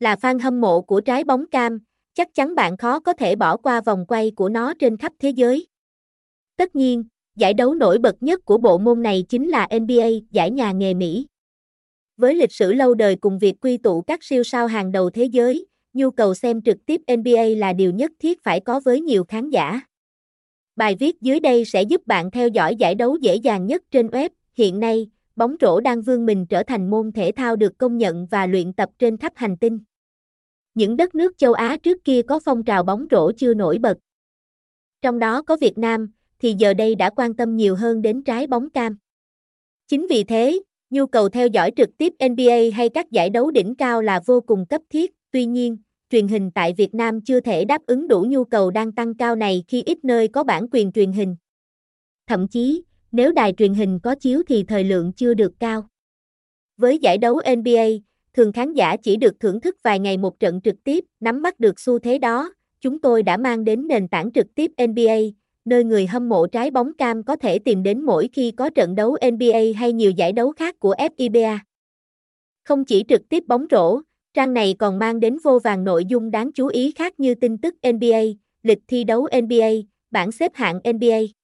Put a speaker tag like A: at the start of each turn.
A: Là fan hâm mộ của trái bóng cam, chắc chắn bạn khó có thể bỏ qua vòng quay của nó trên khắp thế giới. Tất nhiên, giải đấu nổi bật nhất của bộ môn này chính là NBA, giải nhà nghề Mỹ. Với lịch sử lâu đời cùng việc quy tụ các siêu sao hàng đầu thế giới, nhu cầu xem trực tiếp NBA là điều nhất thiết phải có với nhiều khán giả. Bài viết dưới đây sẽ giúp bạn theo dõi giải đấu dễ dàng nhất trên web. Hiện nay, bóng rổ đang vươn mình trở thành môn thể thao được công nhận và luyện tập trên khắp hành tinh. Những đất nước châu Á trước kia có phong trào bóng rổ chưa nổi bật. Trong đó có Việt Nam, thì giờ đây đã quan tâm nhiều hơn đến trái bóng cam. Chính vì thế, nhu cầu theo dõi trực tiếp NBA hay các giải đấu đỉnh cao là vô cùng cấp thiết. Tuy nhiên, truyền hình tại Việt Nam chưa thể đáp ứng đủ nhu cầu đang tăng cao này khi ít nơi có bản quyền truyền hình. Thậm chí, nếu đài truyền hình có chiếu thì thời lượng chưa được cao. Với giải đấu NBA, thường khán giả chỉ được thưởng thức vài ngày một trận trực tiếp, nắm bắt được xu thế đó, chúng tôi đã mang đến nền tảng trực tiếp NBA, nơi người hâm mộ trái bóng cam có thể tìm đến mỗi khi có trận đấu NBA hay nhiều giải đấu khác của FIBA. Không chỉ trực tiếp bóng rổ, trang này còn mang đến vô vàng nội dung đáng chú ý khác như tin tức NBA, lịch thi đấu NBA, bảng xếp hạng NBA.